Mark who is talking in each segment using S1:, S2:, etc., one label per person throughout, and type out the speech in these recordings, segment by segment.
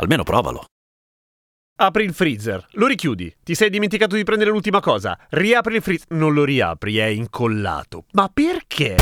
S1: Almeno provalo.
S2: Apri il freezer, lo richiudi. Ti sei dimenticato di prendere l'ultima cosa. Riapri il freezer. Non lo riapri, è incollato. Ma perché?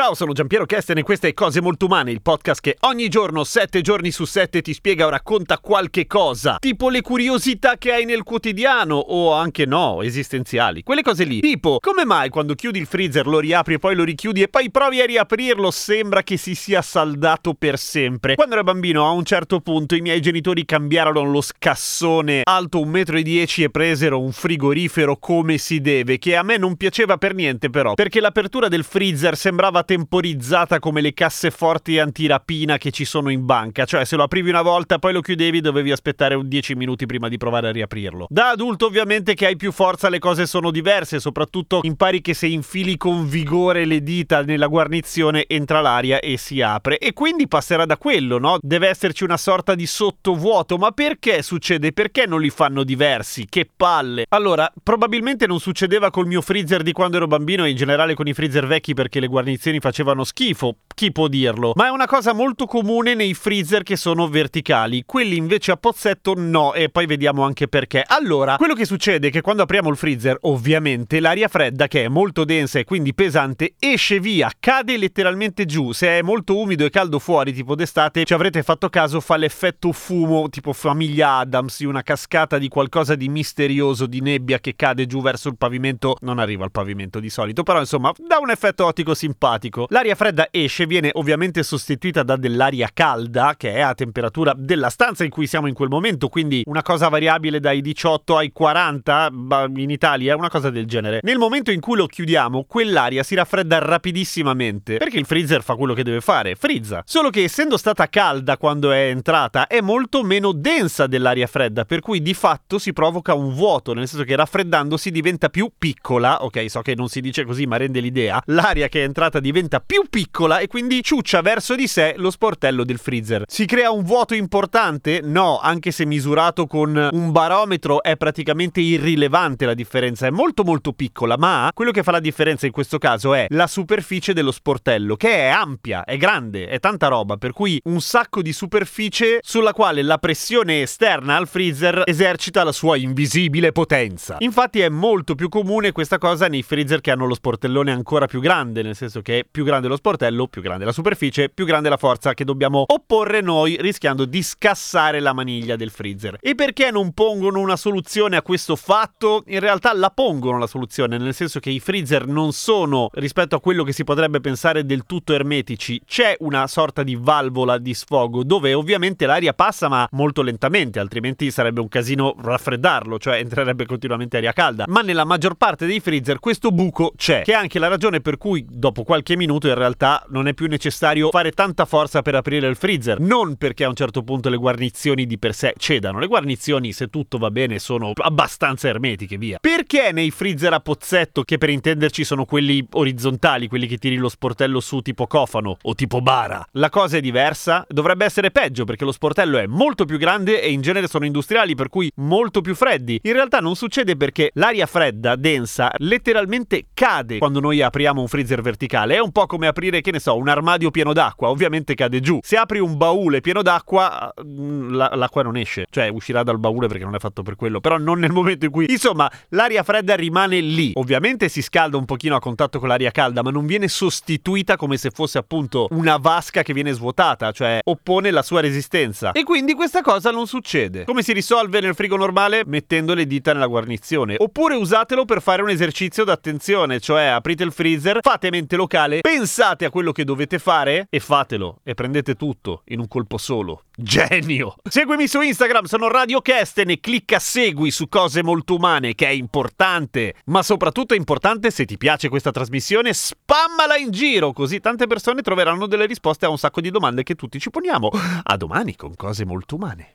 S2: Ciao, sono Giampiero Kesten e questa è Cose Molto Umane, il podcast che ogni giorno, sette giorni su sette, ti spiega o racconta qualche cosa. Tipo le curiosità che hai nel quotidiano, o anche no, esistenziali. Quelle cose lì. Tipo, come mai quando chiudi il freezer lo riapri e poi lo richiudi e poi provi a riaprirlo sembra che si sia saldato per sempre? Quando ero bambino, a un certo punto, i miei genitori cambiarono lo scassone alto 1,10 m e presero un frigorifero come si deve, che a me non piaceva per niente però, perché l'apertura del freezer sembrava temporizzata come le casseforti antirapina che ci sono in banca, cioè se lo aprivi una volta poi lo chiudevi dovevi aspettare un 10 minuti prima di provare a riaprirlo. Da adulto ovviamente che hai più forza le cose sono diverse, soprattutto impari che se infili con vigore le dita nella guarnizione entra l'aria e si apre e quindi passerà da quello, no? Deve esserci una sorta di sottovuoto, ma perché succede? Perché non li fanno diversi? Che palle! Allora, probabilmente non succedeva col mio freezer di quando ero bambino e in generale con i freezer vecchi perché le guarnizioni facevano schifo, chi può dirlo? Ma è una cosa molto comune nei freezer che sono verticali, quelli invece a pozzetto no, e poi vediamo anche perché. Allora, quello che succede è che quando apriamo il freezer, ovviamente l'aria fredda, che è molto densa e quindi pesante, esce via, cade letteralmente giù. Se è molto umido e caldo fuori, tipo d'estate, ci avrete fatto caso, fa l'effetto fumo, tipo famiglia Adams, una cascata di qualcosa di misterioso, di nebbia che cade giù verso il pavimento. Non arriva al pavimento di solito, però insomma, dà un effetto ottico simpatico. L'aria fredda esce, viene ovviamente sostituita da dell'aria calda, che è a temperatura della stanza in cui siamo in quel momento, quindi una cosa variabile dai 18 ai 40 in Italia, una cosa del genere. Nel momento in cui lo chiudiamo, quell'aria si raffredda rapidissimamente, perché il freezer fa quello che deve fare, frizza. Solo che essendo stata calda quando è entrata, è molto meno densa dell'aria fredda, per cui di fatto si provoca un vuoto, nel senso che raffreddandosi diventa più piccola, ok, so che non si dice così, ma rende l'idea. L'aria che è entrata diventa più piccola e quindi ciuccia verso di sé lo sportello del freezer. Si crea un vuoto importante? No, anche se misurato con un barometro è praticamente irrilevante la differenza, è molto molto piccola, ma quello che fa la differenza in questo caso è la superficie dello sportello, che è ampia, è grande, è tanta roba, per cui un sacco di superficie sulla quale la pressione esterna al freezer esercita la sua invisibile potenza. Infatti è molto più comune questa cosa nei freezer che hanno lo sportellone ancora più grande, nel senso che più grande lo sportello, più grande la superficie, più grande la forza che dobbiamo opporre noi rischiando di scassare la maniglia del freezer. E perché non pongono una soluzione a questo fatto? In realtà la pongono la soluzione, nel senso che i freezer non sono, rispetto a quello che si potrebbe pensare, del tutto ermetici. C'è una sorta di valvola di sfogo dove ovviamente l'aria passa ma molto lentamente, altrimenti sarebbe un casino raffreddarlo, cioè entrerebbe continuamente aria calda. Ma nella maggior parte dei freezer questo buco c'è, che è anche la ragione per cui dopo qualche minuto in realtà non è più necessario fare tanta forza per aprire il freezer. Non perché a un certo punto le guarnizioni di per sé cedano. Le guarnizioni, se tutto va bene, sono abbastanza ermetiche, via. Perché nei freezer a pozzetto, che per intenderci sono quelli orizzontali, quelli che tiri lo sportello su tipo cofano o tipo bara, la cosa è diversa? Dovrebbe essere peggio perché lo sportello è molto più grande e in genere sono industriali, per cui molto più freddi. In realtà non succede perché l'aria fredda, densa, letteralmente cade quando noi apriamo un freezer verticale. È un po' come aprire, che ne so, un armadio pieno d'acqua, ovviamente cade giù. Se apri un baule pieno d'acqua, mm, la- l'acqua non esce, cioè uscirà dal baule perché non è fatto per quello, però non nel momento in cui... Insomma, l'aria fredda rimane lì. Ovviamente si scalda un pochino a contatto con l'aria calda, ma non viene sostituita come se fosse appunto una vasca che viene svuotata, cioè oppone la sua resistenza. E quindi questa cosa non succede. Come si risolve nel frigo normale? Mettendo le dita nella guarnizione. Oppure usatelo per fare un esercizio d'attenzione, cioè aprite il freezer, fate mente locale pensate a quello che dovete fare e fatelo e prendete tutto in un colpo solo. Genio! Seguimi su Instagram, sono Radio Kesten e clicca segui su cose molto umane che è importante, ma soprattutto è importante se ti piace questa trasmissione, spammala in giro così tante persone troveranno delle risposte a un sacco di domande che tutti ci poniamo. A domani con cose molto umane.